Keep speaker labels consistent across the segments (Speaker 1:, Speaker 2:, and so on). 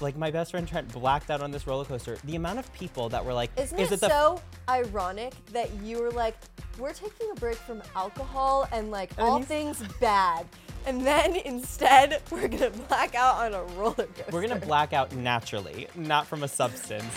Speaker 1: Like my best friend Trent blacked out on this roller coaster. The amount of people that were like,
Speaker 2: Isn't
Speaker 1: "Is
Speaker 2: it,
Speaker 1: it
Speaker 2: so ironic that you were like, we're taking a break from alcohol and like
Speaker 1: And
Speaker 2: all things bad, and then instead we're gonna black out on a roller coaster.
Speaker 1: We're gonna black out naturally, not from a substance.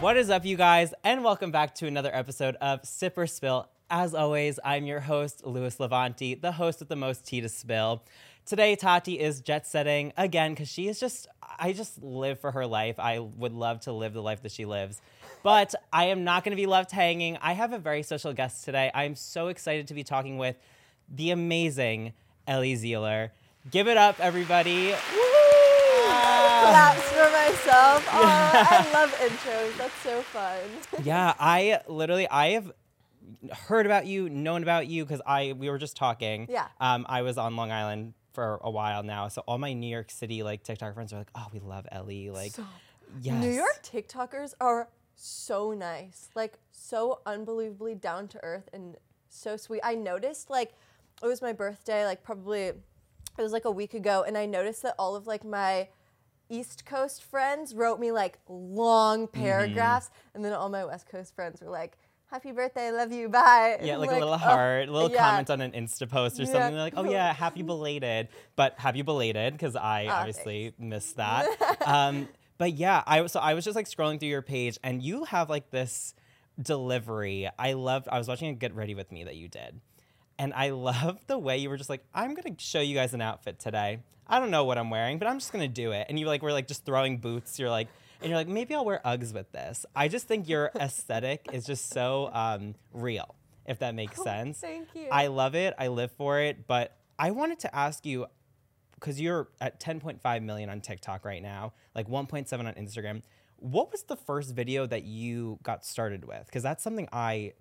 Speaker 1: What is up, you guys, and welcome back to another episode of Sip or Spill. As always, I'm your host, Louis Levanti, the host with the most tea to spill. Today, Tati is jet setting again because she is just, I just live for her life. I would love to live the life that she lives. But I am not going to be left hanging. I have a very special guest today. I'm so excited to be talking with the amazing Ellie Zeiler. Give it up, everybody.
Speaker 2: Claps for myself. Oh, I love intros. That's so fun.
Speaker 1: yeah, I literally I have heard about you, known about you because I we were just talking.
Speaker 2: Yeah.
Speaker 1: Um, I was on Long Island for a while now, so all my New York City like TikTok friends are like, "Oh, we love Ellie." Like,
Speaker 2: So-
Speaker 1: yes.
Speaker 2: New York TikTokers are so nice, like so unbelievably down to earth and so sweet. I noticed like it was my birthday, like probably it was like a week ago, and I noticed that all of like my East Coast friends wrote me like long
Speaker 1: Mm-hmm.
Speaker 2: paragraphs, and then all my West Coast friends were like, "Happy birthday, love you, bye."
Speaker 1: Yeah,
Speaker 2: And
Speaker 1: like, a little
Speaker 2: "Oh,
Speaker 1: heart, a little
Speaker 2: yeah."
Speaker 1: comment on an Insta post or
Speaker 2: Yeah.
Speaker 1: something. They're like, oh yeah, happy belated. But happy belated because I
Speaker 2: Ah,
Speaker 1: obviously missed that. um, but yeah, I was so I was just like scrolling through your page and you have like this delivery. I loved. I was watching a Get Ready with Me that you did, and I love the way you were just like, I'm gonna show you guys an outfit today. I don't know what I'm wearing, but I'm just gonna do it. And you like were like just throwing boots. You're like. And you're like, maybe I'll wear Uggs with this. I just think your aesthetic is just so um, real, if that makes sense.
Speaker 2: Thank you.
Speaker 1: I love it. I live for it. But I wanted to ask you because you're at 10.5 million on TikTok right now, like 1.7 on Instagram. What was the first video that you got started with? Because that's something I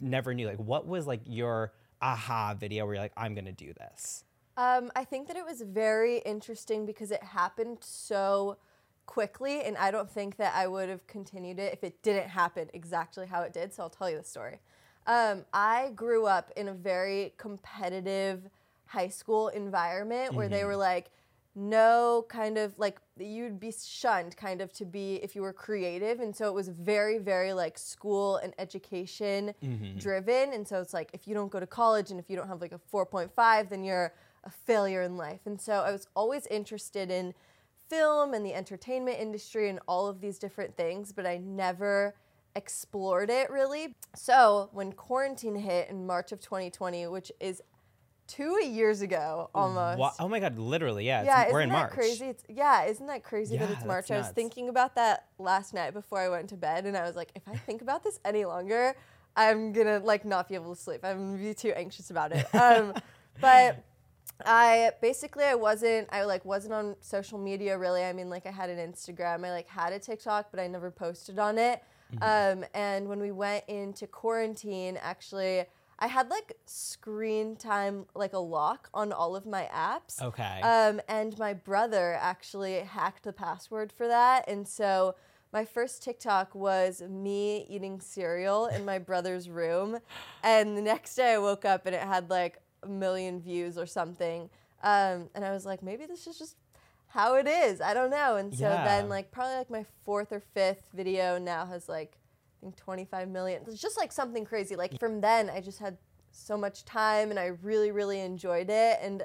Speaker 1: never knew. Like, what was like your aha video where you're like, I'm gonna do this?
Speaker 2: Um, I think that it was very interesting because it happened so quickly, and I don't think that I would have continued it if it didn't happen exactly how it did. So I'll tell you the story. Um, I grew up in a very competitive high school environment where they were like, no kind of like you'd be shunned kind of to be if you were creative and so it was very very like school and education driven and so it's like if you don't go to college and if you don't have like a 4.5 then you're a failure in life and so i was always interested in film and the entertainment industry and all of these different things but i never explored it really so when quarantine hit in march of 2020 which is two years ago almost
Speaker 1: Wha- oh my god, literally, yeah. it's-
Speaker 2: yeah,
Speaker 1: we're in March.
Speaker 2: crazy? It's, yeah, isn't that crazy that it's March? I was
Speaker 1: nuts.
Speaker 2: thinking about that last night before I went to bed, and I was like, if I think about this any longer, I'm gonna like not be able to sleep. I'm gonna be too anxious about it. Um, but I basically I wasn't I like wasn't on social media really. I mean, like I had an Instagram, I like had a TikTok, but I never posted on it.
Speaker 1: Mm-hmm.
Speaker 2: Um, and when we went into quarantine, actually. I had like screen time, like a lock on all of my apps.
Speaker 1: Okay.
Speaker 2: Um, and my brother actually hacked the password for that. And so my first TikTok was me eating cereal in my brother's room. And the next day I woke up and it had like a million views or something. Um, and I was like, maybe this is just how it is. I don't know. And so
Speaker 1: Yeah.
Speaker 2: then, like, probably like my fourth or fifth video now has like, I think 25 million. It's just like something crazy. Like from then, I just had so much time and I really, really enjoyed it. And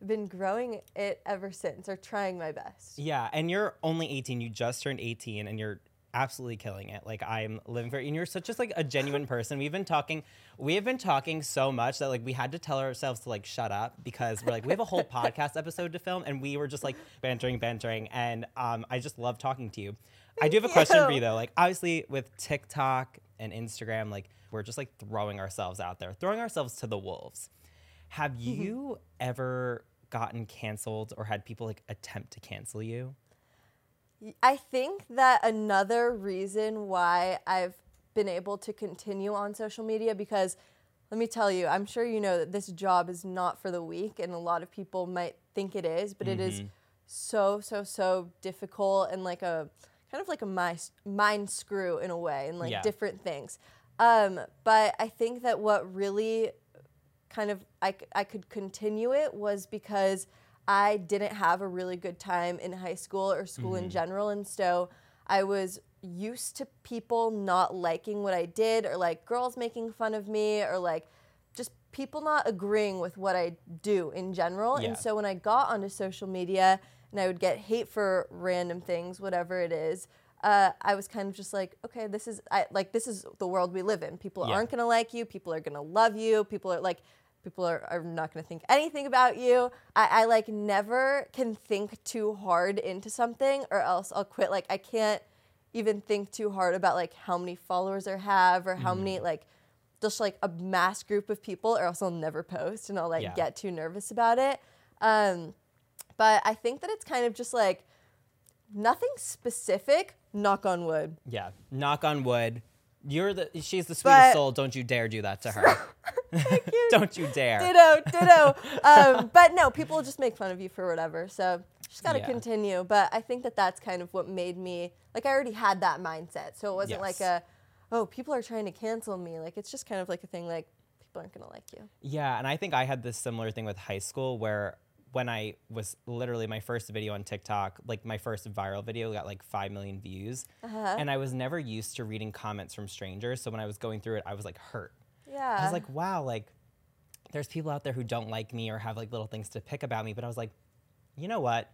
Speaker 2: I've been growing it ever since or trying my best.
Speaker 1: Yeah, and you're only 18. You just turned 18, and you're absolutely killing it. Like I'm living for, it. and you're such just like a genuine person. We've been talking, we have been talking so much that like we had to tell ourselves to like shut up because we're like we have a whole podcast episode to film, and we were just like bantering, bantering, and um, I just love talking to you. I do have a question for
Speaker 2: you.
Speaker 1: you though. Like obviously with TikTok and Instagram, like we're just like throwing ourselves out there, throwing ourselves to the wolves. Have you ever gotten canceled or had people like attempt to cancel you?
Speaker 2: I think that another reason why I've been able to continue on social media because let me tell you, I'm sure you know that this job is not for the weak, and a lot of people might think it is, but it is so, so, so difficult and like a kind of like a mi- mind screw in a way, and like
Speaker 1: Yeah.
Speaker 2: different things. Um, but I think that what really kind of I, I could continue it was because I didn't have a really good time in high school or school in general. And so I was used to people not liking what I did or like girls making fun of me or like just people not agreeing with what I do in general.
Speaker 1: Yeah.
Speaker 2: And so when I got onto social media and I would get hate for random things, whatever it is, uh, I was kind of just like, okay, this is I, like this is the world we live in. People
Speaker 1: Yeah.
Speaker 2: aren't gonna like you. People are gonna love you. People are like, people are, are not gonna think anything about you. I, I like never can think too hard into something, or else I'll quit. Like I can't even think too hard about like how many followers I have or how many like just like a mass group of people, or else I'll never post and I'll like
Speaker 1: Yeah.
Speaker 2: get too nervous about it. Um, but I think that it's kind of just like nothing specific. Knock on wood.
Speaker 1: Yeah. Knock on wood. You're the she's the sweetest
Speaker 2: But-
Speaker 1: soul. Don't you dare do that to her. Don't you dare.
Speaker 2: Ditto, ditto. um, but no, people just make fun of you for whatever. So just got to
Speaker 1: Yeah.
Speaker 2: continue. But I think that that's kind of what made me like I already had that mindset. So it wasn't like a, oh, people are trying to cancel me. Like it's just kind of like a thing like people aren't gonna like you.
Speaker 1: Yeah, and I think I had this similar thing with high school where when I was literally my first video on TikTok, like my first viral video got like 5 million views.
Speaker 2: Uh-huh.
Speaker 1: And I was never used to reading comments from strangers. So when I was going through it, I was like hurt.
Speaker 2: Yeah.
Speaker 1: I was like, wow, like there's people out there who don't like me or have like little things to pick about me. But I was like, you know what?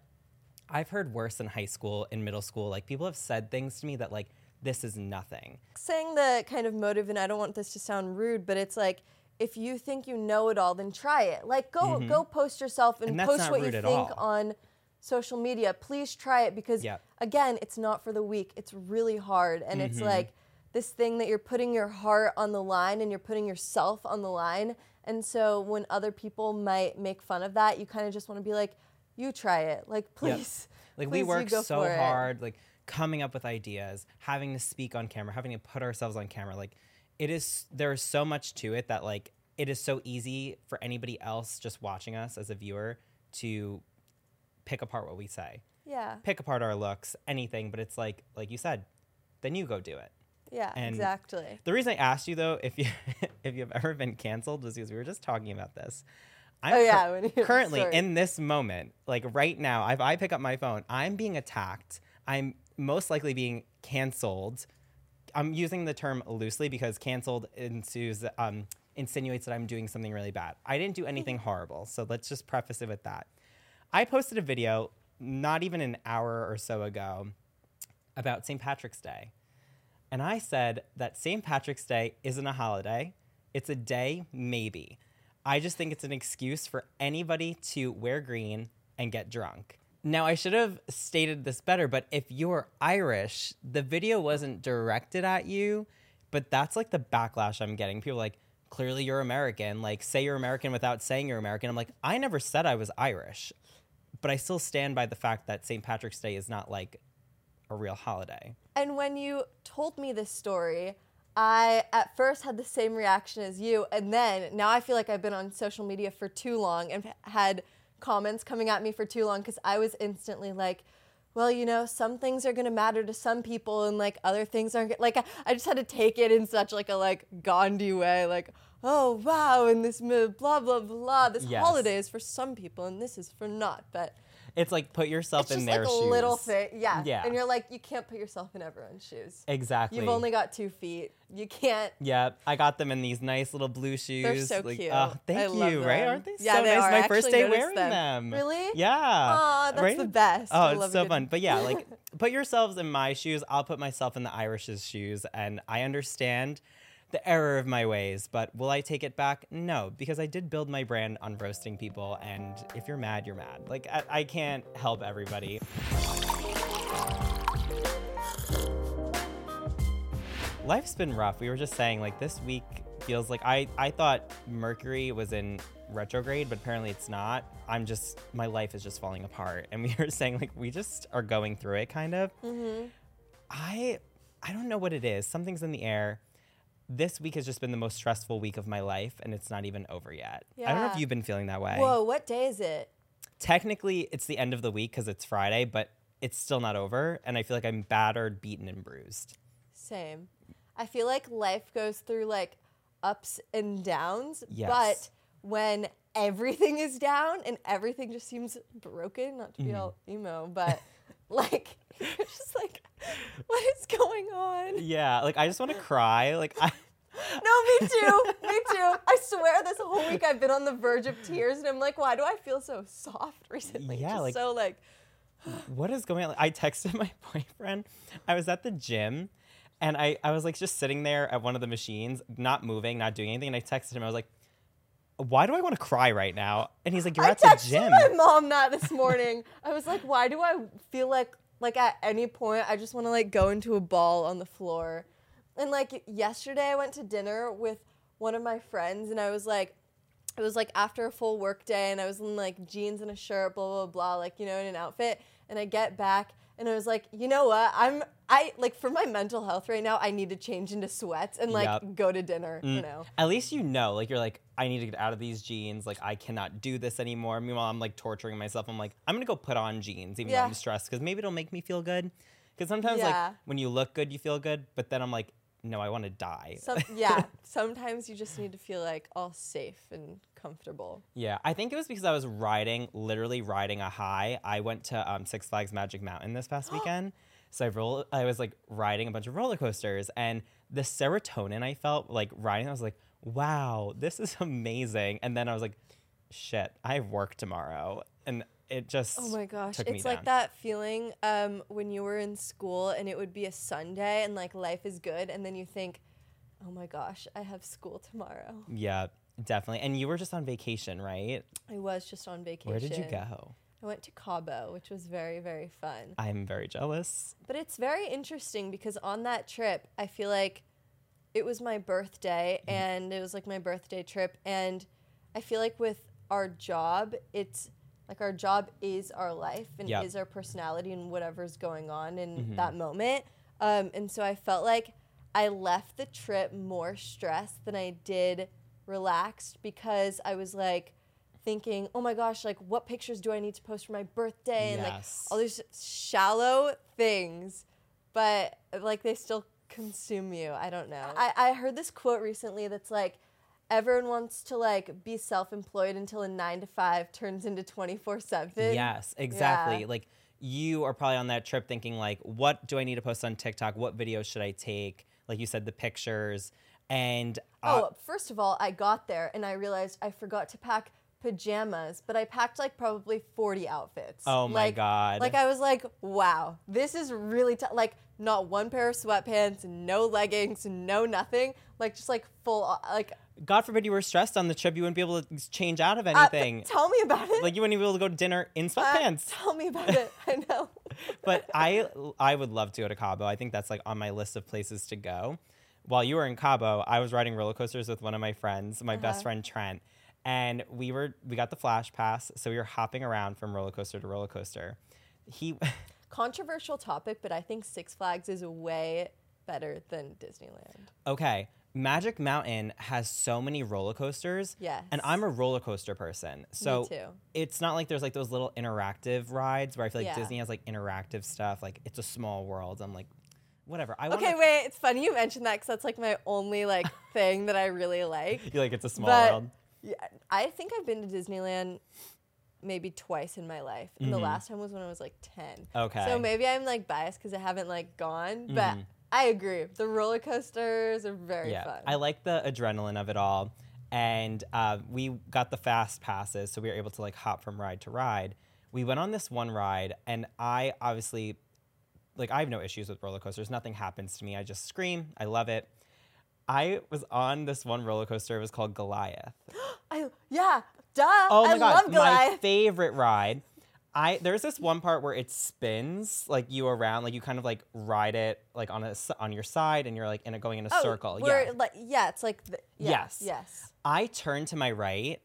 Speaker 1: I've heard worse in high school, in middle school. Like people have said things to me that like, this is nothing.
Speaker 2: saying the kind of motive, and I don't want this to sound rude, but it's like if you think you know it all, then try it. Like go go post yourself and,
Speaker 1: Mm-hmm. And
Speaker 2: post what you think
Speaker 1: all.
Speaker 2: on social media. Please try it because
Speaker 1: Yep.
Speaker 2: again, it's not for the weak. It's really hard, and
Speaker 1: Mm-hmm.
Speaker 2: it's like this thing that you're putting your heart on the line and you're putting yourself on the line. And so when other people might make fun of that, you kind of just want to be like, you try it. Like
Speaker 1: Yep.
Speaker 2: please.
Speaker 1: Like
Speaker 2: please
Speaker 1: we work so
Speaker 2: for it.
Speaker 1: hard, like coming up with ideas, having to speak on camera, having to put ourselves on camera. Like it is there's so much to it that like it is so easy for anybody else just watching us as a viewer to pick apart what we say.
Speaker 2: Yeah.
Speaker 1: Pick apart our looks, anything, but it's like like you said, then you go do it.
Speaker 2: Yeah.
Speaker 1: And-
Speaker 2: exactly.
Speaker 1: The reason I asked you though, if you if you've ever been canceled, was because we were just talking about this. I'm
Speaker 2: Oh, yeah, when you hear the
Speaker 1: currently in this moment, like right now, if I pick up my phone, I'm being attacked. I'm most likely being canceled. I'm using the term loosely because canceled ensues, um, insinuates that I'm doing something really bad. I didn't do anything horrible, so let's just preface it with that. I posted a video not even an hour or so ago about St. Patrick's Day. And I said that St. Patrick's Day isn't a holiday, it's a day, maybe. I just think it's an excuse for anybody to wear green and get drunk. Now, I should have stated this better, but if you're Irish, the video wasn't directed at you, but that's like the backlash I'm getting. People like, clearly you're American. Like, say you're American without saying you're American. I'm like, I never said I was Irish, but I still stand by the fact that St. Patrick's Day is not like a real holiday.
Speaker 2: And when you told me this story, I at first had the same reaction as you, and then now I feel like I've been on social media for too long and had comments coming at me for too long because I was instantly like, well, you know, some things are gonna matter to some people, and like other things aren't. Like I, I just had to take it in such like a like Gandhi way, like, oh wow, and this blah blah blah. This
Speaker 1: Yes.
Speaker 2: holiday is for some people, and this is for not. But
Speaker 1: It's like put yourself
Speaker 2: it's
Speaker 1: in
Speaker 2: just
Speaker 1: their
Speaker 2: like a
Speaker 1: shoes.
Speaker 2: little thing, yeah.
Speaker 1: Yeah.
Speaker 2: And you're like, you can't put yourself in everyone's shoes.
Speaker 1: Exactly.
Speaker 2: You've only got two feet. You can't.
Speaker 1: Yeah, I got them in these nice little blue shoes.
Speaker 2: They're so
Speaker 1: like,
Speaker 2: cute.
Speaker 1: Oh, thank
Speaker 2: I
Speaker 1: you. Right? Aren't they
Speaker 2: Yeah,
Speaker 1: so
Speaker 2: they
Speaker 1: nice?
Speaker 2: are.
Speaker 1: My
Speaker 2: I
Speaker 1: first day wearing
Speaker 2: them.
Speaker 1: them.
Speaker 2: Really?
Speaker 1: Yeah.
Speaker 2: Aw, that's the best. Oh, I
Speaker 1: Oh,
Speaker 2: love
Speaker 1: it's so
Speaker 2: good-
Speaker 1: fun. But yeah, like put yourselves in my shoes. I'll put myself in the Irish's shoes, and I understand the error of my ways. But will I take it back? No, because I did build my brand on roasting people, and if you're mad, you're mad. Like I, I can't help everybody. Life's been rough. We were just saying, like this week feels like I I thought Mercury was in retrograde, but apparently it's not. I'm just my life is just falling apart, and we were saying like we just are going through it, kind of. Mm-hmm. I I don't know what it is. Something's in the air. This week has just been the most stressful week of my life, and it's not even over yet. Yeah. I don't know if you've been feeling that way.
Speaker 2: Whoa, what day is it?
Speaker 1: Technically, it's the end of the week because it's Friday, but it's still not over, and I feel like I'm battered, beaten, and bruised.
Speaker 2: Same. I feel like life goes through like ups and downs,
Speaker 1: Yes.
Speaker 2: but when everything is down and everything just seems broken. Not to be mm-hmm. all emo, but like you're just like, what is going on?
Speaker 1: Yeah, like I just want to cry. Like I
Speaker 2: No, me too. me too. I swear this whole week I've been on the verge of tears and I'm like, why do I feel so soft recently?
Speaker 1: Yeah,
Speaker 2: Just
Speaker 1: like-
Speaker 2: so like
Speaker 1: what is going on? I texted my boyfriend. I was at the gym and I, I was like just sitting there at one of the machines, not moving, not doing anything. And I texted him, I was like, why do I want to cry right now? And he's like, you're
Speaker 2: I
Speaker 1: at the gym.
Speaker 2: my mom that this morning. I was like, why do I feel like like at any point I just want to like go into a ball on the floor? And like yesterday I went to dinner with one of my friends and I was like it was like after a full work day and I was in like jeans and a shirt, blah blah blah, like you know, in an outfit. And I get back and I was like, you know what? I'm I like for my mental health right now, I need to change into sweats and like
Speaker 1: Yep.
Speaker 2: go to dinner,
Speaker 1: Mm.
Speaker 2: you know.
Speaker 1: At least you know, like you're like, I need to get out of these jeans. Like I cannot do this anymore. Meanwhile, I'm like torturing myself. I'm like, I'm gonna go put on jeans, even though I'm stressed, because maybe it'll make me feel good. Because sometimes,
Speaker 2: Yeah.
Speaker 1: like when you look good, you feel good, but then I'm like, no, I want to die.
Speaker 2: Some, yeah, sometimes you just need to feel like all safe and comfortable.
Speaker 1: Yeah, I think it was because I was riding, literally riding a high. I went to um, Six Flags Magic Mountain this past weekend, so I roll. I was like riding a bunch of roller coasters, and the serotonin I felt like riding, I was like, "Wow, this is amazing!" And then I was like, "Shit, I have work tomorrow," and it just
Speaker 2: Oh my gosh, it's like
Speaker 1: down.
Speaker 2: that feeling um, when you were in school and it would be a Sunday and like life is good, and then you think, oh my gosh, I have school tomorrow.
Speaker 1: Yeah, definitely. And you were just on vacation, right?
Speaker 2: I was just on vacation.
Speaker 1: Where did you go?
Speaker 2: I went to Cabo, which was very, very fun.
Speaker 1: I'm very jealous.
Speaker 2: But it's very interesting because on that trip, I feel like it was my birthday
Speaker 1: Mm-hmm.
Speaker 2: and it was like my birthday trip. And I feel like with our job, it's like our job is our life and
Speaker 1: Yep.
Speaker 2: is our personality and whatever's going on in
Speaker 1: Mm-hmm.
Speaker 2: that moment. Um, and so I felt like I left the trip more stressed than I did relaxed because I was like, thinking, oh my gosh, like what pictures do I need to post for my birthday? And like all these shallow things, but like they still consume you. I don't know. I, I heard this quote recently that's like, everyone wants to like be self-employed until a nine to five turns into 24 seven.
Speaker 1: Yes, exactly.
Speaker 2: Yeah.
Speaker 1: Like you are probably on that trip thinking like, what do I need to post on TikTok? What videos should I take? Like you said, the pictures and uh,
Speaker 2: Oh, first of all, I got there and I realized I forgot to pack pajamas, but I packed like probably 40 outfits.
Speaker 1: Oh my
Speaker 2: Like-
Speaker 1: God.
Speaker 2: Like I was like, wow, this is really tough. Like not one pair of sweatpants, no leggings, no nothing. Like just like full like
Speaker 1: God forbid you were stressed on the trip, you wouldn't be able to change out of
Speaker 2: uh,
Speaker 1: anything.
Speaker 2: tell me about it.
Speaker 1: like you wouldn't even be able to go to dinner in
Speaker 2: Uh,
Speaker 1: sweatpants.
Speaker 2: tell me about it. I know.
Speaker 1: but I I would love to go to Cabo. I think that's like on my list of places to go. While you were in Cabo, I was riding roller coasters with one of my friends, my best
Speaker 2: Uh-huh.
Speaker 1: friend Trent, and we were we got the flash pass, so we were hopping around from roller coaster to roller coaster. He
Speaker 2: Controversial topic, but I think Six Flags is way better than Disneyland.
Speaker 1: okay, Magic Mountain has so many roller coasters.
Speaker 2: Yes.
Speaker 1: And I'm a roller coaster person. So
Speaker 2: too.
Speaker 1: it's not like there's like those little interactive rides where I feel like
Speaker 2: Yeah.
Speaker 1: Disney has like interactive stuff. Like it's a small world. I'm like, whatever. I
Speaker 2: Okay,
Speaker 1: wanna,
Speaker 2: wait. It's funny you mentioned that because that's like my only like thing that I really like.
Speaker 1: You like it's a small
Speaker 2: but
Speaker 1: world.
Speaker 2: yeah, I think I've been to Disneyland maybe twice in my life, and the last time was when I was like ten.
Speaker 1: Mm-hmm. Okay.
Speaker 2: So maybe I'm like biased because I haven't like gone, but
Speaker 1: Mhm.
Speaker 2: I agree. The roller coasters are very
Speaker 1: yeah,
Speaker 2: fun.
Speaker 1: I like the adrenaline of it all. And uh, we got the fast passes, so we were able to like hop from ride to ride. We went on this one ride, and I obviously, like, I have no issues with roller coasters. Nothing happens to me. I just scream. I love it. I was on this one roller coaster. It was called Goliath.
Speaker 2: I, yeah, duh.
Speaker 1: Oh my
Speaker 2: I
Speaker 1: god,
Speaker 2: love
Speaker 1: my favorite ride. I there's this one part where it spins like you around, like you kind of like ride it like on a on your side, and you're like in a going in a
Speaker 2: Oh,
Speaker 1: circle. Yeah.
Speaker 2: like, yeah, it's like the, yeah,
Speaker 1: Yes.
Speaker 2: yes.
Speaker 1: I turned to my right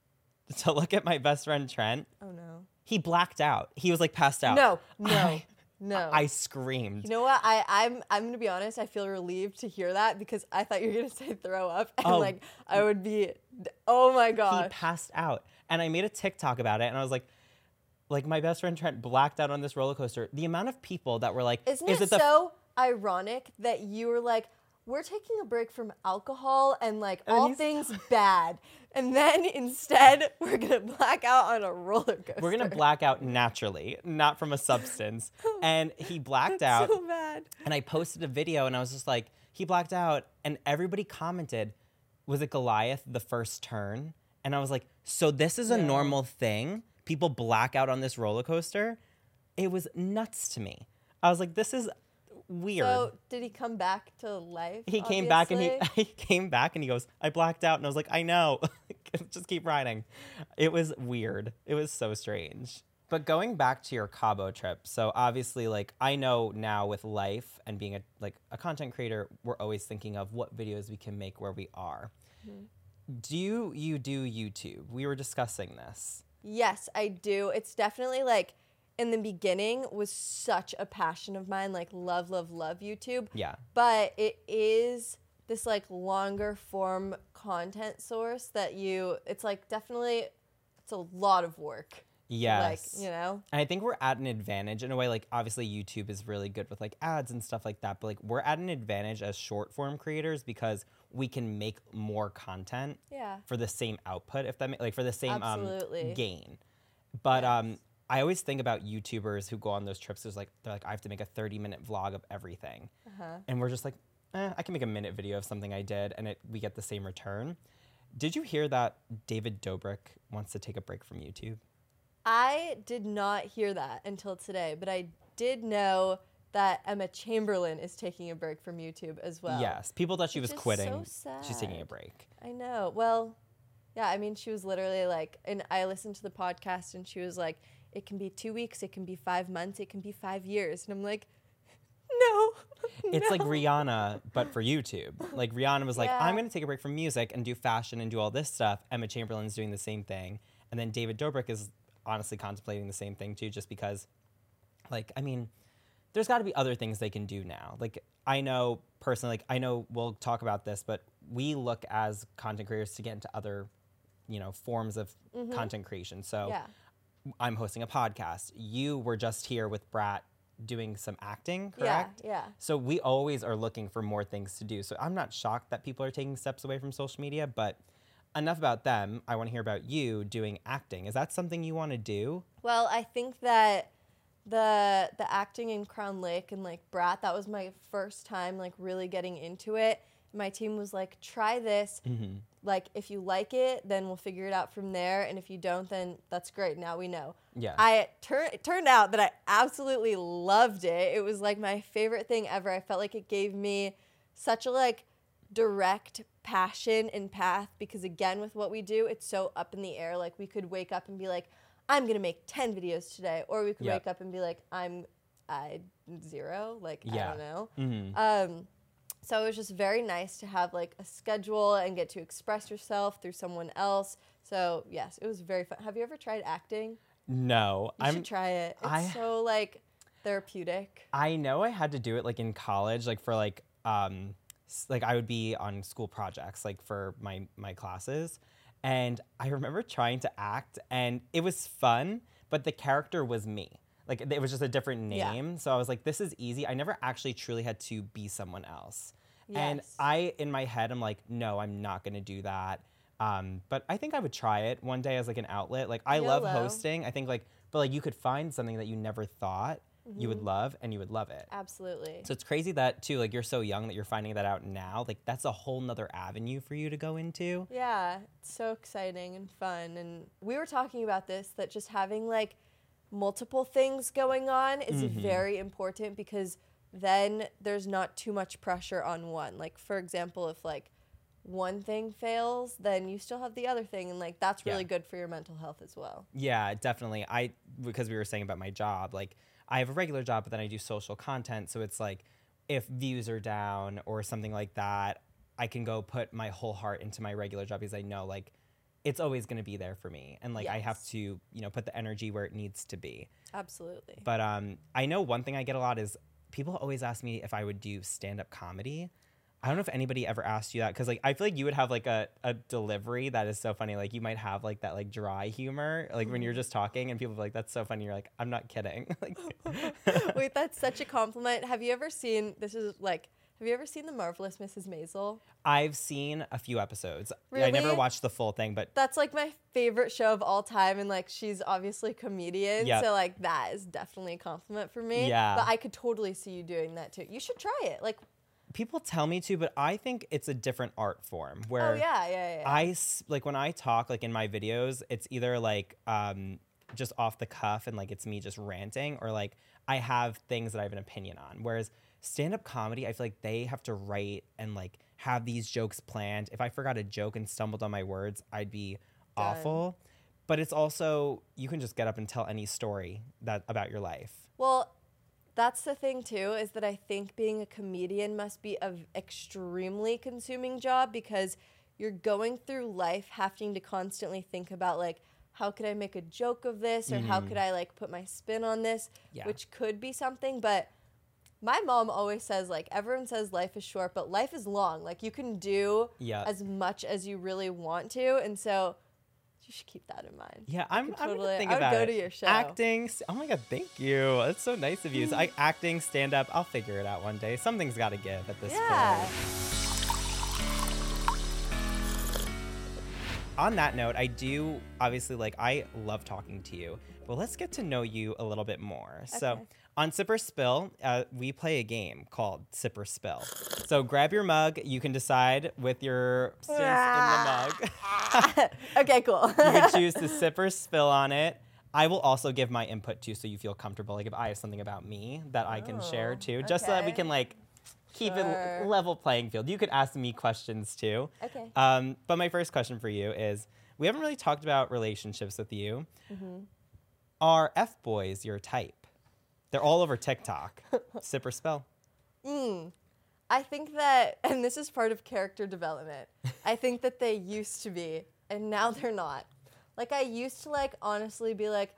Speaker 1: to look at my best friend Trent.
Speaker 2: Oh no,
Speaker 1: He blacked out. He was like passed out.
Speaker 2: no, no,
Speaker 1: I-
Speaker 2: no.
Speaker 1: I screamed.
Speaker 2: You know what? I, I'm I'm gonna be honest. I feel relieved to hear that because I thought you were gonna say throw up, and
Speaker 1: Oh.
Speaker 2: like I would be. Oh my
Speaker 1: god.
Speaker 2: he
Speaker 1: passed out. And I made a TikTok about it, and I was like, like my best friend Trent blacked out on this roller coaster. The amount of people that were like,
Speaker 2: Isn't
Speaker 1: "Is
Speaker 2: it,
Speaker 1: it
Speaker 2: so ironic that you were like, we're taking a break from alcohol and like
Speaker 1: And
Speaker 2: all things bad. And then instead, we're to black out on a roller coaster.
Speaker 1: We're gonna black out naturally, not from a substance. Oh, and he blacked out.
Speaker 2: So bad.
Speaker 1: and I posted a video and I was just like, he blacked out, and everybody commented, was it Goliath the first turn? And I was like, so this is a
Speaker 2: No.
Speaker 1: normal thing? People black out on this roller coaster? It was nuts to me. I was like, this is weird.
Speaker 2: So, did he come back to life?
Speaker 1: he came back and he, he came back and he goes, I blacked out. And I was like, I know. just keep riding. It was weird. It was so strange. But going back to your Cabo trip, so obviously, like I know now with life and being a like a content creator, we're always thinking of what videos we can make where we are. Mm-hmm. Do you, you do YouTube? We were discussing this.
Speaker 2: Yes, I do. It's definitely like in the beginning was such a passion of mine, like love, love, love YouTube.
Speaker 1: Yeah.
Speaker 2: But it is this like longer form content source that you it's like definitely it's a lot of work.
Speaker 1: Yes.
Speaker 2: Like, you know?
Speaker 1: And I think we're at an advantage in a way. Like, obviously, YouTube is really good with like ads and stuff like that. But like, we're at an advantage as short form creators because we can make more content
Speaker 2: Yeah.
Speaker 1: for the same output, if that ma- like for the same um,
Speaker 2: Absolutely.
Speaker 1: gain. But
Speaker 2: Yes.
Speaker 1: um, I always think about YouTubers who go on those trips. There's like they're like I have to make a 30 minute vlog of everything,
Speaker 2: Uh-huh.
Speaker 1: and we're just like, eh, I can make a minute video of something I did, and it we get the same return. Did you hear that David Dobrik wants to take a break from YouTube?
Speaker 2: I did not hear that until today, but I did know that Emma Chamberlain is taking a break from YouTube as well.
Speaker 1: yes, people thought she
Speaker 2: which
Speaker 1: was quitting.
Speaker 2: so sad.
Speaker 1: She's taking a break.
Speaker 2: I know. Well, yeah, I mean, she was literally like, and I listened to the podcast and she was like, it can be two weeks, it can be five months, it can be five years. And I'm like, no.
Speaker 1: It's like. Rihanna, but for YouTube. Like Rihanna was like, I'm going to take a break from music and do fashion and do all this stuff. Emma Chamberlain's doing the same thing, and then David Dobrik is honestly contemplating the same thing too, just because, like, I mean, there's got to be other things they can do now. Like, I know personally, like, I know we'll talk about this, but we look as content creators to get into other, you know, forms of mm-hmm. content creation. So
Speaker 2: Yeah.
Speaker 1: I'm hosting a podcast. You were just here with Brat doing some acting,
Speaker 2: Yeah.
Speaker 1: correct?
Speaker 2: Yeah.
Speaker 1: So we always are looking for more things to do. So I'm not shocked that people are taking steps away from social media, but enough about them. I want to hear about you doing acting. Is that something you want to do?
Speaker 2: Well, I think that the the acting in Crown Lake and like Brat, that was my first time like really getting into it. My team was like, try this.
Speaker 1: Mm-hmm.
Speaker 2: Like, if you like it, then we'll figure it out from there. And if you don't, then that's great. Now we know.
Speaker 1: Yeah.
Speaker 2: I tur- it turned out that I absolutely loved it. It was like my favorite thing ever. I felt like it gave me such a like direct passion and path because again with what we do, it's so up in the air. Like we could wake up and be like, I'm gonna make 10 videos today, or we could
Speaker 1: Yep.
Speaker 2: wake up and be like, I'm I zero. Like I don't know.
Speaker 1: Mhm.
Speaker 2: Um, so it was just very nice to have like a schedule and get to express yourself through someone else. So yes, it was very fun. Have you ever tried acting?
Speaker 1: no,
Speaker 2: You
Speaker 1: I'm.
Speaker 2: should try it. It's
Speaker 1: I-
Speaker 2: so like therapeutic.
Speaker 1: I know I had to do it like in college, like for like um like I would be on school projects like for my my classes, and I remember trying to act, and it was fun, but the character was me. Like it was just a different
Speaker 2: Yeah.
Speaker 1: name, so I was like, this is easy. I never actually truly had to be someone else,
Speaker 2: yes.
Speaker 1: and I in my head I'm like, no, I'm not gonna do that. Um, but I think I would try it one day as like an outlet. Like I love hosting. I think like, but like you could find something that you never thought you
Speaker 2: Mm-hmm.
Speaker 1: would love and you would love it.
Speaker 2: Absolutely.
Speaker 1: So it's crazy that too, like you're so young that you're finding that out now. Like that's a whole nother avenue for you to go into.
Speaker 2: Yeah, it's so exciting and fun. And we were talking about this that just having like multiple things going on is
Speaker 1: Mhm.
Speaker 2: very important because then there's not too much pressure on one. Like, for example, if like one thing fails, then you still have the other thing. And like that's
Speaker 1: Yeah.
Speaker 2: really good for your mental health as well.
Speaker 1: Yeah, definitely. I because we were saying about my job, like I have a regular job, but then I do social content. So it's like if views are down or something like that, I can go put my whole heart into my regular job because I know like it's always going to be there for me, and like I have to you know put the energy where it needs to be.
Speaker 2: Absolutely.
Speaker 1: But um, I know one thing I get a lot is people always ask me if I would do stand up comedy. I don't know if anybody ever asked you that because like I feel like you would have like a, a delivery that is so funny. Like you might have like that like dry humor, like when you're mm-hmm. just talking and people are like, "That's so funny." You're like, "I'm not kidding." like,
Speaker 2: Wait, that's such a compliment. Have you ever seen this is like Have you ever seen The Marvelous Mrs. Maisel?
Speaker 1: I've seen a few episodes. I never watched the full thing, but
Speaker 2: That's like my favorite show of all time, and like she's obviously a comedian,
Speaker 1: Yep.
Speaker 2: so like that is definitely a compliment for me.
Speaker 1: Yeah.
Speaker 2: But I could totally see you doing that too. You should try it. Like,
Speaker 1: people tell me to, but I think it's a different art form where
Speaker 2: oh yeah, yeah, yeah.
Speaker 1: I like when I talk like in my videos, it's either like um just off the cuff and like it's me just ranting or like I have things that I have an opinion on. Whereas stand-up comedy, I feel like they have to write and like have these jokes planned. If I forgot a joke and stumbled on my words, I'd be
Speaker 2: Done.
Speaker 1: awful. But it's also you can just get up and tell any story that about your life.
Speaker 2: Well, that's the thing too, is that I think being a comedian must be an extremely consuming job because you're going through life having to constantly think about like how could I make a joke of this or how could I like put my spin on this,
Speaker 1: Mm-hmm. Yeah.
Speaker 2: which could be something, but my mom always says like everyone says life is short, but life is long. Like you can do
Speaker 1: Yeah.
Speaker 2: as much as you really want to, and so you should keep that in mind.
Speaker 1: Yeah, I'm, I'm
Speaker 2: totally-
Speaker 1: think
Speaker 2: I would
Speaker 1: about
Speaker 2: go
Speaker 1: it.
Speaker 2: to your show.
Speaker 1: Acting. Oh my god, thank you. That's so nice of you. So, I, acting, stand up. I'll figure it out one day. Something's got to give at this
Speaker 2: Yeah.
Speaker 1: point. On that note, I do obviously like I love talking to you, but let's get to know you a little bit more. So.
Speaker 2: Okay.
Speaker 1: On Sip or Spill, uh, we play a game called Sip or Spill. So grab your mug. You can decide with your in the mug.
Speaker 2: okay, cool.
Speaker 1: you can choose to sip or spill on it. I will also give my input too, so you feel comfortable. Like if I have something about me that I can share
Speaker 2: Oh,
Speaker 1: too, just so that we can like keep
Speaker 2: Sure.
Speaker 1: level playing field. You could ask me questions too.
Speaker 2: Okay.
Speaker 1: Um, but my first question for you is: We haven't really talked about relationships with you.
Speaker 2: Mm-hmm.
Speaker 1: Are f boys your type? They're all over TikTok. sip or spell.
Speaker 2: Mm. I think that, and this is part of character development. I think that they used to be, and now they're not. Like I used to like honestly be like,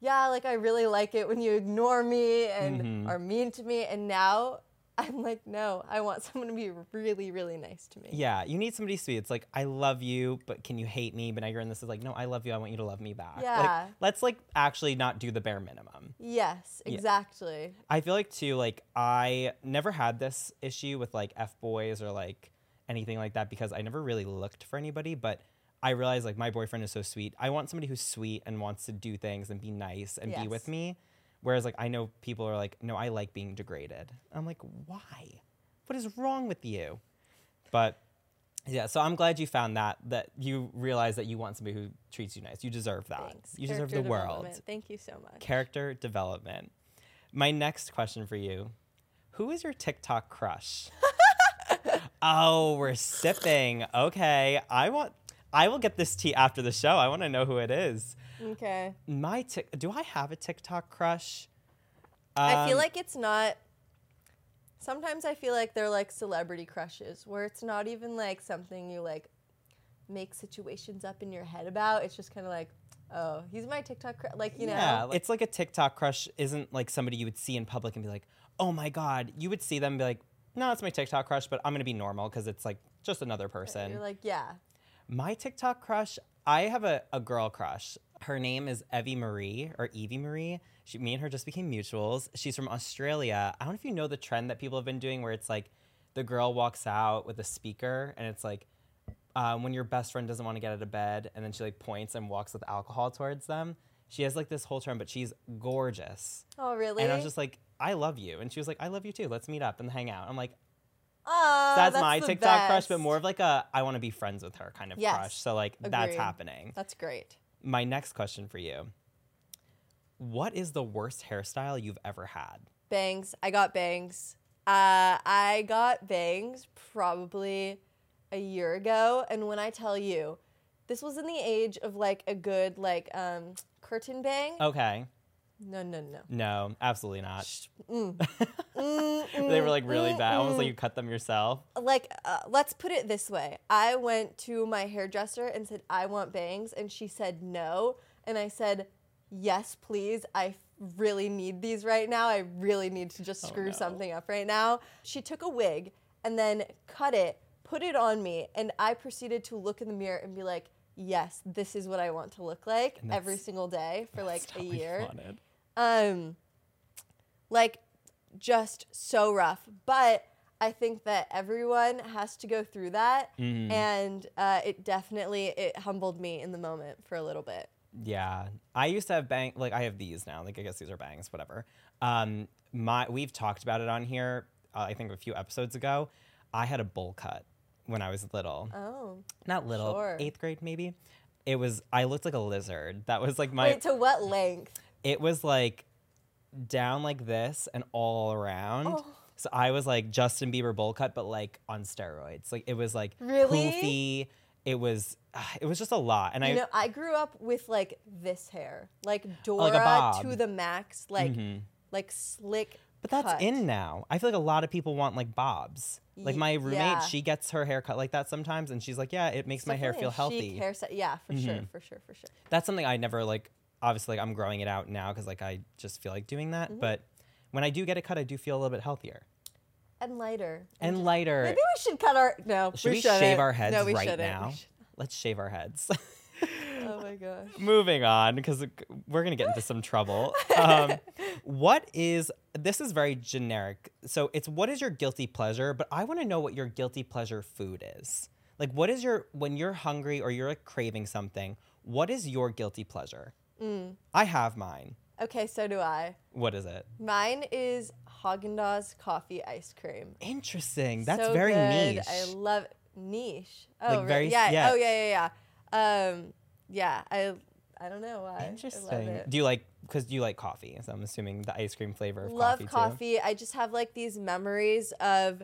Speaker 2: yeah, like I really like it when you ignore me and
Speaker 1: Mhm.
Speaker 2: are mean to me, and now I'm like, no, I want someone to be really, really nice to me.
Speaker 1: Yeah, you need somebody sweet. It's like I love you, but can you hate me? But now you're in this is like, no, I love you. I want you to love me back. Like,
Speaker 2: Yeah.
Speaker 1: let's like actually not do the bare minimum.
Speaker 2: Yes,
Speaker 1: Yeah.
Speaker 2: exactly.
Speaker 1: I feel like too, like I never had this issue with like f boys or like anything like that because I never really looked for anybody. But I realized like my boyfriend is so sweet. I want somebody who's sweet and wants to do things and be nice and be with me. Whereas like I know people are like, no, I like being degraded. I'm like, why? What is wrong with you? But yeah, so I'm glad you found that that you realize that you want somebody who treats you nice. You deserve that.
Speaker 2: Thanks.
Speaker 1: You deserve the world.
Speaker 2: Thank you so much.
Speaker 1: Character development. My next question for you Who is your TikTok crush? oh, we're sipping. Okay. I want. I will get this tea after the show. I want to know who it is.
Speaker 2: Okay.
Speaker 1: My tik. Do I have a TikTok crush?
Speaker 2: I feel
Speaker 1: Um,
Speaker 2: like it's not. Sometimes I feel like they're like celebrity crushes, where it's not even like something you like make situations up in your head about. It's just kind of like, oh, he's my TikTok crush. Like you
Speaker 1: yeah,
Speaker 2: know,
Speaker 1: it's like a TikTok crush isn't like somebody you would see in public and be like, oh my god. You would see them and be like, no, it's my TikTok crush, but I'm gonna be normal because it's like just another person.
Speaker 2: you're like, yeah,
Speaker 1: My TikTok crush, I have a, a girl crush. Her name is Evie Marie or Evie Marie. She, me and her just became mutuals. She's from Australia. I don't know if you know the trend that people have been doing where it's like the girl walks out with a speaker and it's like um, when your best friend doesn't want to get out of bed and then she like points and walks with alcohol towards them. She has like this whole trend, but she's gorgeous.
Speaker 2: oh really?
Speaker 1: And I was just like, I love you. And she was like, I love you too. Let's meet up and hang out. I'm like,
Speaker 2: oh,
Speaker 1: that's, my
Speaker 2: the
Speaker 1: TikTok crush, but more of like a I want to be friends with her kind of
Speaker 2: Yes.
Speaker 1: crush. So like that's happening.
Speaker 2: That's great.
Speaker 1: My next question for you. What is the worst hairstyle you've ever had?
Speaker 2: Bangs. I got bangs. Uh, I got bangs probably a year ago, and when I tell you, this was in the age of like a good like um, curtain bang.
Speaker 1: Okay.
Speaker 2: No, no, no.
Speaker 1: No, absolutely not.
Speaker 2: Mm.
Speaker 1: they were like really bad. Almost like you cut them yourself.
Speaker 2: like uh, let's put it this way i went to my hairdresser and said i want bangs and she said no and i said yes please I really need these right now i really need to just screw
Speaker 1: no.
Speaker 2: something up right now she took a wig and then cut it put it on me and i proceeded to look in the mirror and be like yes this is what i want to look like every single day for like a year
Speaker 1: wanted.
Speaker 2: Um like just so rough but I think that everyone has to go through that,
Speaker 1: Mhm.
Speaker 2: and uh, it definitely it humbled me in the moment for a little bit.
Speaker 1: Yeah, I used to have bang like I have these now. Like I guess these are bangs, whatever. Um, my we've talked about it on here. Uh, I think a few episodes ago. I had a bowl cut when I was little.
Speaker 2: Oh,
Speaker 1: Not little,
Speaker 2: sure.
Speaker 1: eighth grade maybe. It was I looked like a lizard. That was like my.
Speaker 2: wait, to what length?
Speaker 1: It was like down like this and all around.
Speaker 2: Oh.
Speaker 1: So I was like Justin Bieber bowl cut, but like on steroids. Like it was like
Speaker 2: Really?
Speaker 1: poofy. It was ah, it was just a lot, and
Speaker 2: You
Speaker 1: I
Speaker 2: know, I grew up with like this hair, like Dora
Speaker 1: Like
Speaker 2: to the max, like
Speaker 1: Mhm.
Speaker 2: like slick.
Speaker 1: But that's
Speaker 2: cut.
Speaker 1: in now. I feel like a lot of people want like bobs. Like my roommate,
Speaker 2: yeah.
Speaker 1: she gets her hair cut like that sometimes, and she's like, "Yeah, it makes
Speaker 2: It's
Speaker 1: my hair feel healthy."
Speaker 2: Hairstyle. Yeah, for sure,
Speaker 1: Mhm.
Speaker 2: for sure, for sure.
Speaker 1: That's something I never like. Obviously, like I'm growing it out now because like I just feel like doing that.
Speaker 2: Mm-hmm.
Speaker 1: But when I do get it cut, I do feel a little bit healthier
Speaker 2: And lighter.
Speaker 1: and lighter.
Speaker 2: Maybe we should cut our. No,
Speaker 1: Should we,
Speaker 2: shouldn't.
Speaker 1: shave our heads
Speaker 2: no, we
Speaker 1: right
Speaker 2: shouldn't. We
Speaker 1: now? Let's shave our heads.
Speaker 2: Oh my gosh.
Speaker 1: Moving on, because we're gonna get into some trouble. Um, what is this? Is very generic. So it's what is your guilty pleasure? But I want to know what your guilty pleasure food is. Like, what is your when you're hungry or you're like craving something? What is your guilty pleasure?
Speaker 2: Mm.
Speaker 1: I have mine.
Speaker 2: Okay, so do I.
Speaker 1: What is it?
Speaker 2: Mine is Haagen Dazs coffee ice cream.
Speaker 1: Interesting. That's
Speaker 2: So
Speaker 1: very
Speaker 2: good.
Speaker 1: niche.
Speaker 2: I love niche. Oh,
Speaker 1: Like very s-
Speaker 2: yeah.
Speaker 1: yeah.
Speaker 2: Oh yeah, yeah, yeah. Um, yeah. I I don't know why. I love
Speaker 1: Interesting.
Speaker 2: it.
Speaker 1: Do you like because you like coffee? So I'm assuming the ice cream flavor of
Speaker 2: love
Speaker 1: coffee, too.
Speaker 2: coffee. I just have like these memories of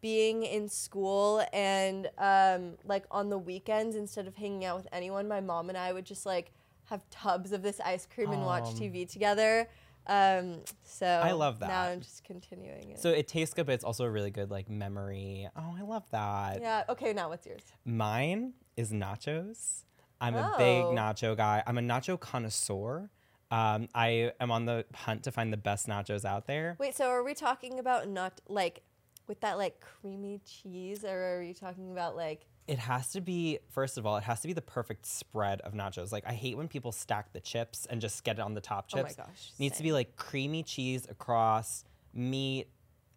Speaker 2: being in school and um, like on the weekends instead of hanging out with anyone, my mom and I would just like have tubs of this ice cream and watch
Speaker 1: Um,
Speaker 2: TV together. Um, so
Speaker 1: I love that.
Speaker 2: Now
Speaker 1: that.
Speaker 2: I'm just continuing it.
Speaker 1: So it tastes good, but it's also a really good like memory. Oh, I love that.
Speaker 2: yeah. Okay. Now what's yours?
Speaker 1: Mine is nachos. I'm a big
Speaker 2: Oh.
Speaker 1: nacho guy. I'm a nacho connoisseur. Um, I am on the hunt to find the best nachos out there.
Speaker 2: Wait. So are we talking about not like with that like creamy cheese, or are we talking about like?
Speaker 1: It has to be, first of all, it has to be the perfect spread of nachos. Like, I hate when people stack the chips and just get it on the top
Speaker 2: Oh my
Speaker 1: chips.
Speaker 2: gosh,
Speaker 1: Needs to be like creamy cheese across, meat,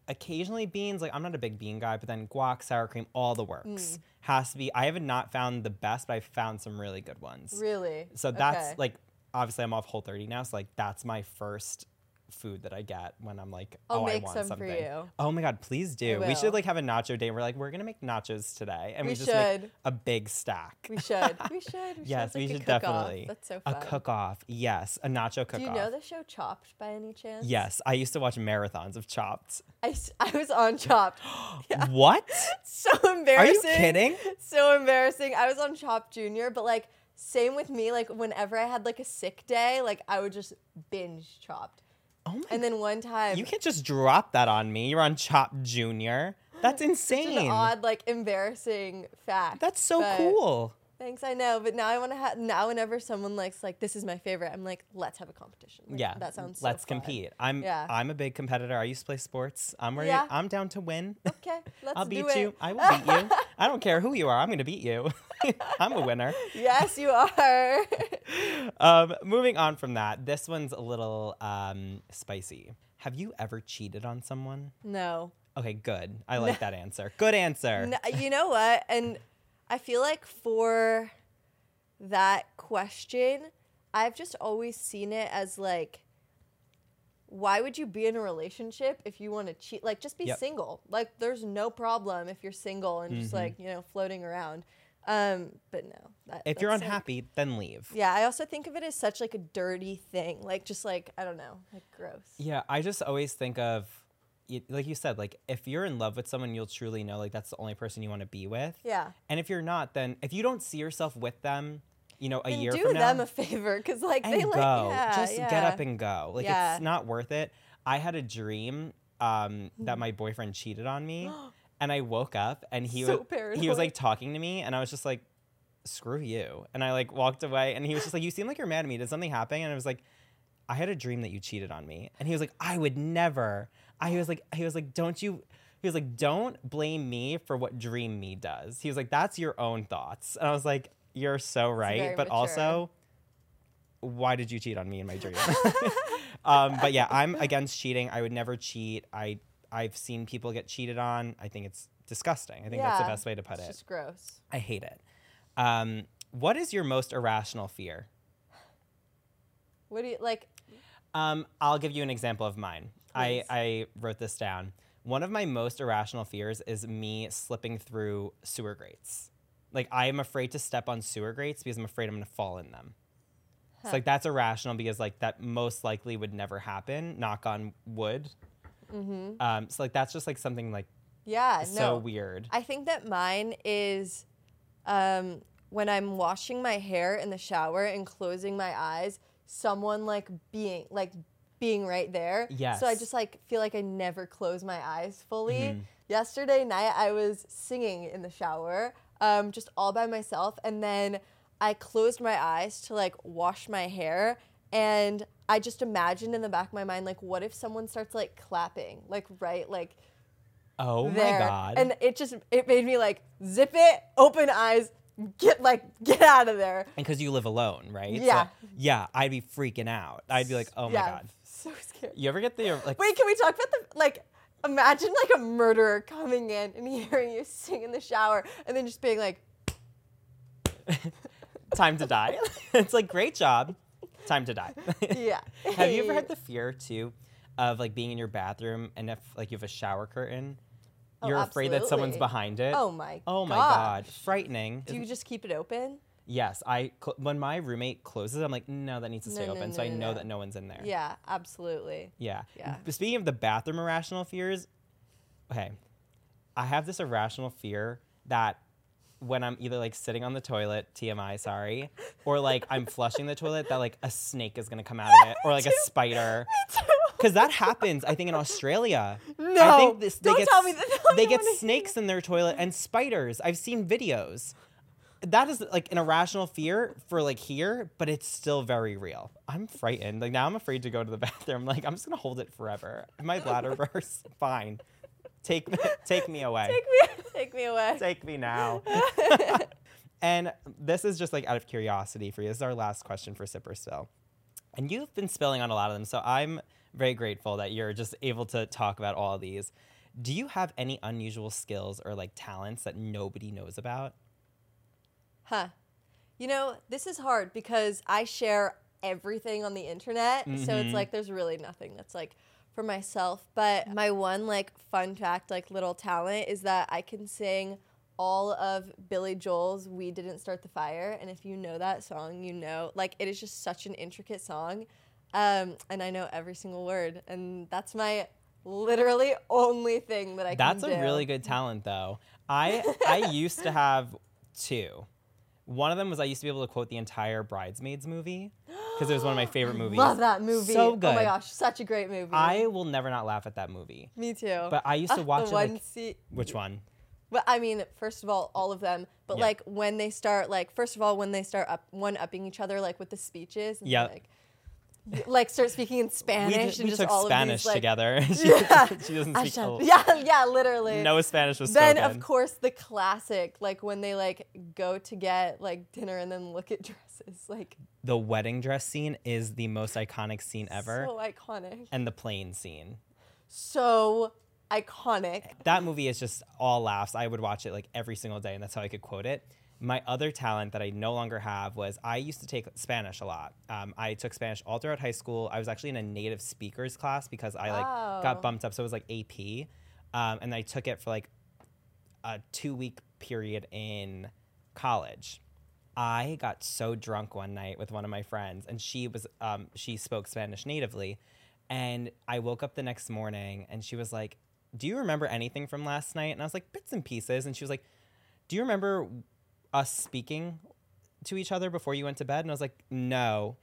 Speaker 1: occasionally beans. Like, I'm not a big bean guy, but then guac, sour cream, all the works.
Speaker 2: Mm.
Speaker 1: Has to be. I have not not found the best, but I've found some really good ones.
Speaker 2: Really?
Speaker 1: So that's
Speaker 2: Okay.
Speaker 1: like obviously I'm off Whole 30 now, so like that's my first food that I get when I'm like,
Speaker 2: I'll
Speaker 1: oh, I want
Speaker 2: some for
Speaker 1: something.
Speaker 2: you.
Speaker 1: Oh my god, please do. We should like have a nacho day. We're like, we're gonna make nachos today, and we,
Speaker 2: We
Speaker 1: just make
Speaker 2: should.
Speaker 1: a big stack.
Speaker 2: We should. We should. We
Speaker 1: yes,
Speaker 2: It's
Speaker 1: we
Speaker 2: like
Speaker 1: should definitely.
Speaker 2: That's so
Speaker 1: a
Speaker 2: fun.
Speaker 1: cook off. Yes, a nacho cook off.
Speaker 2: Do you know the show Chopped by any chance?
Speaker 1: Yes, I used to watch marathons of Chopped.
Speaker 2: I, I was on Chopped.
Speaker 1: What?
Speaker 2: so embarrassing.
Speaker 1: Are you kidding?
Speaker 2: So embarrassing. I was on Chopped Junior, but like same with me. Like whenever I had like a sick day, like I would just binge Chopped.
Speaker 1: Oh my!
Speaker 2: And then one time,
Speaker 1: you can't just drop that on me. You're on Chopped Junior. That's insane.
Speaker 2: an odd, like embarrassing fact.
Speaker 1: That's so
Speaker 2: but-
Speaker 1: cool.
Speaker 2: Thanks, I know. But now I want to have. Now whenever someone likes like this is my favorite, I'm like, let's have a competition. Like,
Speaker 1: Yeah,
Speaker 2: that sounds. so
Speaker 1: Let's
Speaker 2: fun.
Speaker 1: compete. I'm
Speaker 2: Yeah.
Speaker 1: I'm a big competitor. I used to play sports. I'm ready.
Speaker 2: Yeah.
Speaker 1: I'm down to win.
Speaker 2: Okay, let's
Speaker 1: I'll
Speaker 2: do
Speaker 1: beat
Speaker 2: it.
Speaker 1: you. I will beat you. I don't care who you are. I'm going to beat you. I'm a winner.
Speaker 2: yes, you are.
Speaker 1: Um, moving on from that, this one's a little um, spicy. Have you ever cheated on someone?
Speaker 2: no.
Speaker 1: Okay, good. I like that answer. Good answer.
Speaker 2: N- you know what? And I feel like for that question, I've just always seen it as like, why would you be in a relationship if you want to cheat? Like, just be
Speaker 1: Yep.
Speaker 2: single. Like, there's no problem if you're single and just
Speaker 1: Mhm.
Speaker 2: like, you know, floating around. Um, but no. That,
Speaker 1: If you're
Speaker 2: that's, like-
Speaker 1: unhappy, then leave.
Speaker 2: yeah, I also think of it as such like a dirty thing. Like, just like, I don't know, like gross.
Speaker 1: Yeah, I just always think of, like you said, like if you're in love with someone, you'll truly know like that's the only person you want to be with.
Speaker 2: Yeah.
Speaker 1: And if you're not, then if you don't see yourself with them, you know, a
Speaker 2: and
Speaker 1: year
Speaker 2: do
Speaker 1: from
Speaker 2: them
Speaker 1: now,
Speaker 2: a favor because like they
Speaker 1: go.
Speaker 2: like yeah,
Speaker 1: Just
Speaker 2: yeah.
Speaker 1: get up and go. Like
Speaker 2: Yeah.
Speaker 1: it's not worth it. I had a dream um, that my boyfriend cheated on me, and I woke up and he
Speaker 2: So
Speaker 1: was he was like talking to me, and I was just like, "Screw you!" And I like walked away, and he was just like, "You seem like you're mad at me. Did something happen?" And I was like. I had a dream that you cheated on me. And he was like, I would never. I he was like, he was like, don't you he was like, don't blame me for what dream me does. He was like, that's your own thoughts. And I was like, you're so right. But
Speaker 2: mature.
Speaker 1: also, why did you cheat on me in my dream? um, but yeah, I'm against cheating. I would never cheat. I I've seen people get cheated on. I think it's disgusting. I think that's the best way to put
Speaker 2: It's
Speaker 1: it.
Speaker 2: just gross.
Speaker 1: I hate it. Um, what is your most irrational fear?
Speaker 2: What do you like?
Speaker 1: Um, I'll give you an example of mine. I, I wrote this down. One of my most irrational fears is me slipping through sewer grates. Like I am afraid to step on sewer grates because I'm afraid I'm gonna fall in them. It's like that's irrational because like that most likely would never happen. Knock on wood.
Speaker 2: Mm-hmm.
Speaker 1: Um, so like that's just like something like
Speaker 2: Yeah,
Speaker 1: so
Speaker 2: no.
Speaker 1: weird.
Speaker 2: I think that mine is um, when I'm washing my hair in the shower and closing my eyes, someone like being like being right there. So I
Speaker 1: Mm-hmm.
Speaker 2: just like feel like I never close my eyes fully. Yesterday night I was singing in the shower, um, just all by myself, and then I closed my eyes to like wash my hair and I just imagined in the back of my mind like what if someone starts like clapping like right like
Speaker 1: Oh
Speaker 2: there.
Speaker 1: my god.
Speaker 2: And it just it made me like zip it, open eyes, get like get out of there.
Speaker 1: And because you live alone, right? So,
Speaker 2: Yeah.
Speaker 1: yeah, I'd be freaking out. I'd be like, oh my
Speaker 2: Yeah,
Speaker 1: god.
Speaker 2: So scared.
Speaker 1: You ever get the uh, like?
Speaker 2: Wait, can we talk about the like imagine like a murderer coming in and hearing you sing in the shower and then just being like
Speaker 1: time to die. it's like great job, time to die.
Speaker 2: Yeah.
Speaker 1: have you ever had the fear too of like being in your bathroom and if like you have a shower curtain,
Speaker 2: Oh,
Speaker 1: you're afraid that someone's behind it?
Speaker 2: Oh my god.
Speaker 1: Oh my
Speaker 2: gosh.
Speaker 1: god, frightening.
Speaker 2: Do you just keep it open?
Speaker 1: Yes, I cl- when my roommate closes, I'm like, no, that needs to stay
Speaker 2: no,
Speaker 1: open,
Speaker 2: no,
Speaker 1: so I know
Speaker 2: no.
Speaker 1: that no one's in there.
Speaker 2: Yeah, absolutely.
Speaker 1: Yeah.
Speaker 2: Yeah.
Speaker 1: But speaking of the bathroom irrational fears, okay, I have this irrational fear that when I'm either like sitting on the toilet, TMI, sorry, or like I'm flushing the toilet, that like a snake is gonna come out of it, or like a spider. Because that happens, I think, in Australia.
Speaker 2: No, I
Speaker 1: think this, they
Speaker 2: don't
Speaker 1: get,
Speaker 2: tell me that-
Speaker 1: They
Speaker 2: don't
Speaker 1: get snakes in their toilet and spiders. I've seen videos. That is like an irrational fear for like here, but it's still very real. I'm frightened. Like now I'm afraid to go to the bathroom. Like I'm just gonna hold it forever. My bladder bursts, fine. Take me, take me away.
Speaker 2: Take me take me away.
Speaker 1: Take me now. and this is just like out of curiosity for you. This is our last question for Sip or Spill. And you've been spilling on a lot of them, so I'm very grateful that you're just able to talk about all these. Do you have any unusual skills or like talents that nobody knows about?
Speaker 2: Huh. You know, this is hard because I share everything on the internet. So
Speaker 1: Mhm.
Speaker 2: it's like there's really nothing that's like for myself. But my one like fun fact, like little talent is that I can sing all of Billy Joel's We Didn't Start the Fire. And if you know that song, you know like it is just such an intricate song. Um, and I know every single word. And that's my literally only thing that I
Speaker 1: That's a
Speaker 2: do.
Speaker 1: really good talent though. I I used to have two. One of them was I used to be able to quote the entire Bridesmaids movie because it was one of my favorite movies.
Speaker 2: Love that movie.
Speaker 1: So good.
Speaker 2: Oh my gosh, such a great movie.
Speaker 1: I will never not laugh at that movie.
Speaker 2: Me too.
Speaker 1: But I used to watch
Speaker 2: the
Speaker 1: it
Speaker 2: one
Speaker 1: like
Speaker 2: se-
Speaker 1: which one?
Speaker 2: But I mean, first of all, all of them. But
Speaker 1: Yeah.
Speaker 2: like when they start, like first of all, when they start up one upping each other, like with the speeches.
Speaker 1: Yep.
Speaker 2: Like, like start speaking in
Speaker 1: We,
Speaker 2: Spanish and
Speaker 1: we
Speaker 2: just
Speaker 1: took
Speaker 2: all
Speaker 1: Spanish
Speaker 2: of these like.
Speaker 1: together. she,
Speaker 2: Yeah.
Speaker 1: she doesn't speak.
Speaker 2: shall- yeah, yeah, literally.
Speaker 1: No Spanish was
Speaker 2: Then
Speaker 1: spoken.
Speaker 2: Then of course the classic, like when they like go to get like dinner and then look at dresses, like
Speaker 1: the wedding dress scene is the most iconic scene ever,
Speaker 2: so iconic,
Speaker 1: and the plane scene.
Speaker 2: so iconic.
Speaker 1: That movie is just all laughs. I would watch it like every single day, and that's how I could quote it. My other talent that I no longer have was I used to take Spanish a lot. Um, I took Spanish all throughout high school. I was actually in a native speakers class because I like
Speaker 2: Oh.
Speaker 1: got bumped up, so it was like AP, um, and I took it for like a two week period in college. I got so drunk one night with one of my friends, and she was um, she spoke Spanish natively, and I woke up the next morning, and she was like, "Do you remember anything from last night?" And I was like, "Bits and pieces," and she was like, "Do you remember us speaking to each other before you went to bed?" And I was like, "No."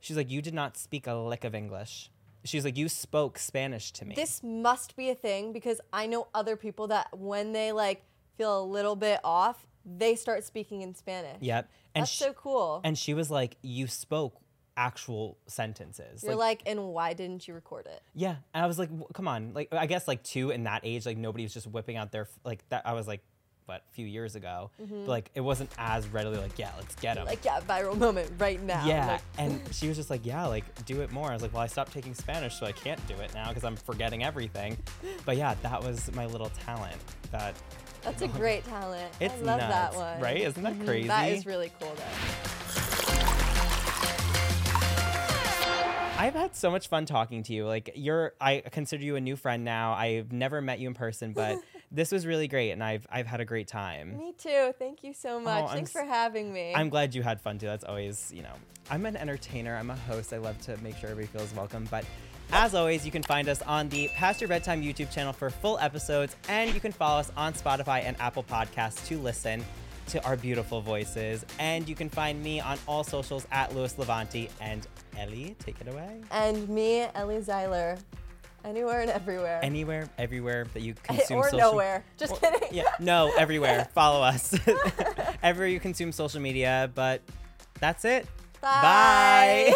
Speaker 1: She's like, "You did not speak a lick of English." She's like, "You spoke Spanish to me."
Speaker 2: This must be a thing because I know other people that when they like feel a little bit off, they start speaking in Spanish.
Speaker 1: Yep. And
Speaker 2: That's
Speaker 1: she,
Speaker 2: so cool.
Speaker 1: and she was like, "You spoke actual sentences."
Speaker 2: You're like, and why didn't you record it?
Speaker 1: Yeah, and I was like, come on, like I guess like two in that age, like nobody was just whipping out their like that. I was like, what a few years ago, but like it wasn't as readily like yeah, let's get him.
Speaker 2: Like yeah, viral moment right now.
Speaker 1: yeah,
Speaker 2: Like,
Speaker 1: and she was just like, yeah, like do it more. I was like, well, I stopped taking Spanish, so I can't do it now because I'm forgetting everything. But yeah, that was my little talent. That
Speaker 2: that's a great talent.
Speaker 1: It's
Speaker 2: I love that one.
Speaker 1: right? Isn't that
Speaker 2: Mhm, That
Speaker 1: crazy?
Speaker 2: That is really cool though.
Speaker 1: I've had so much fun talking to you. Like you're, I consider you a new friend now. I've never met you in person, but this was really great, and I've I've had a great time.
Speaker 2: Me too. Thank you so oh, much.
Speaker 1: I'm
Speaker 2: Thanks
Speaker 1: s-
Speaker 2: for having me.
Speaker 1: I'm glad you had fun too. That's always, you know, I'm an entertainer. I'm a host. I love to make sure everybody feels welcome. But as always, you can find us on the Past Your Bedtime YouTube channel for full episodes, and you can follow us on Spotify and Apple Podcasts to listen to our beautiful voices. And you can find me on all socials at Louis Levanti and Ellie. Take it away.
Speaker 2: and me, Ellie Zeiler, anywhere and everywhere.
Speaker 1: Anywhere, everywhere that you consume
Speaker 2: or
Speaker 1: social
Speaker 2: nowhere. Just
Speaker 1: Or-
Speaker 2: kidding.
Speaker 1: Yeah, no, everywhere. Follow us. everywhere you consume social media. But that's it.
Speaker 2: Bye.